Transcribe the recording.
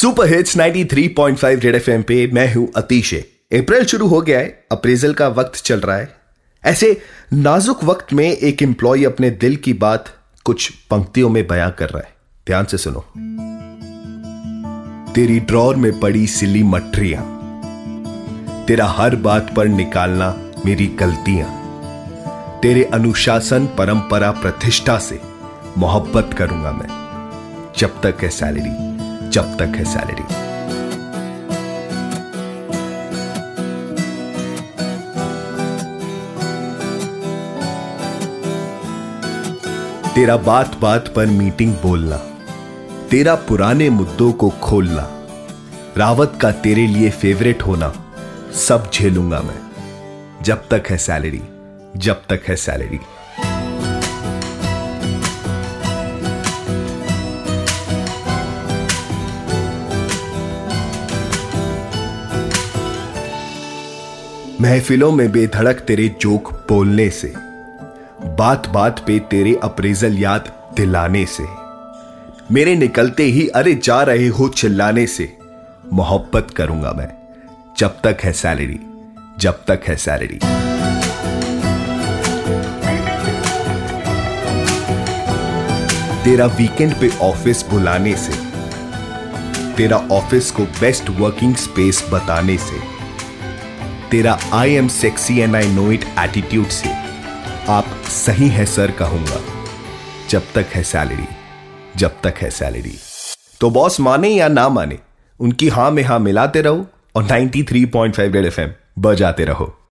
Super hits 93.5 red FM पे मैं हूँ अतीश अप्रैल शुरू हो गया है, अप्रेजल का वक्त चल रहा है। ऐसे नाजुक वक्त में एक एम्प्लॉय अपने दिल की बात कुछ पंक्तियों में बयां कर रहा है। ध्यान से सुनो। तेरी ड्रॉर में पड़ी सिली मठरियाँ तेरा हर बात पर निकालना मेरी गलतियाँ, तेरे अनुशासन परंपरा प्रतिष्ठा से मोहब्बत करूँगा मैं, जब तक है सैलरी जब तक है सैलरी तेरा बात बात पर मीटिंग बोलना, तेरा पुराने मुद्दों को खोलना, रावत का तेरे लिए फेवरेट होना, सब झेलूँगा मैं, जब तक है सैलरी जब तक है सैलरी महफिलों में बेधड़क तेरे जोक बोलने से बात बात पे तेरे अप्रेजल याद दिलाने से, मेरे निकलते ही अरे जा रहे हो चिल्लाने से, मोहब्बत करूँगा मैं, जब तक है सैलरी जब तक है सैलरी तेरा वीकेंड पे ऑफ़िस बुलाने से, तेरा ऑफ़िस को बेस्ट वर्किंग स्पेस बताने से तेरा I am sexy and I know it attitude से। आप सही है, सर, कहूँगा। जब तक है सैलरी जब तक है सैलरी तो बॉस माने या ना माने, उनकी हाँ में हाँ मिलाते रहो और 93.5 थ्री पॉइंट फाइव बजाते रहो।